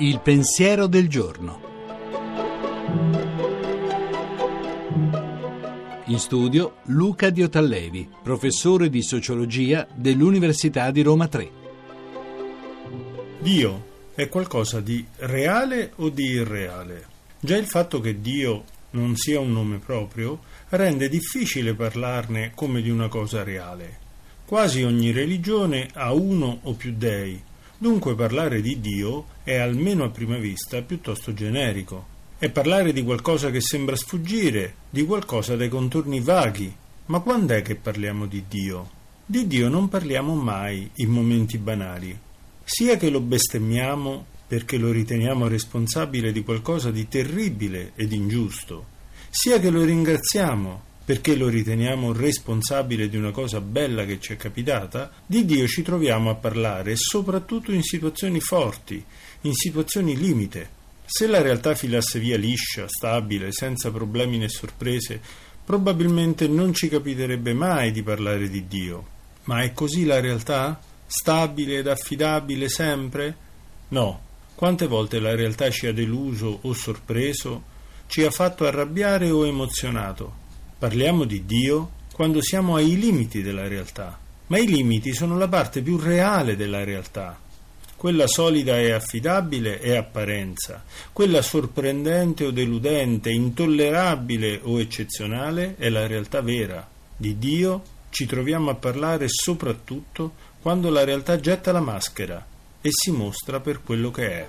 Il pensiero del giorno. In studio Luca Diotallevi, professore di sociologia dell'Università di Roma 3. Dio è qualcosa di reale o di irreale? Già il fatto che Dio non sia un nome proprio rende difficile parlarne come di una cosa reale. Quasi ogni religione ha uno o più dei, dunque parlare di Dio è almeno a prima vista piuttosto generico. È parlare di qualcosa che sembra sfuggire, di qualcosa dai contorni vaghi. Ma quando è che parliamo di Dio? Di Dio non parliamo mai in momenti banali. Sia che lo bestemmiamo perché lo riteniamo responsabile di qualcosa di terribile ed ingiusto, sia che lo ringraziamo perché lo riteniamo responsabile di una cosa bella che ci è capitata, di Dio ci troviamo a parlare soprattutto in situazioni forti, in situazioni limite. Se la realtà filasse via liscia, stabile, senza problemi né sorprese, probabilmente non ci capiterebbe mai di parlare di Dio. Ma è così la realtà? Stabile ed affidabile sempre? No. Quante volte la realtà ci ha deluso o sorpreso, ci ha fatto arrabbiare o emozionato? Parliamo di Dio quando siamo ai limiti della realtà, ma i limiti sono la parte più reale della realtà. Quella solida e affidabile è apparenza, quella sorprendente o deludente, intollerabile o eccezionale è la realtà vera. Di Dio ci troviamo a parlare soprattutto quando la realtà getta la maschera e si mostra per quello che è.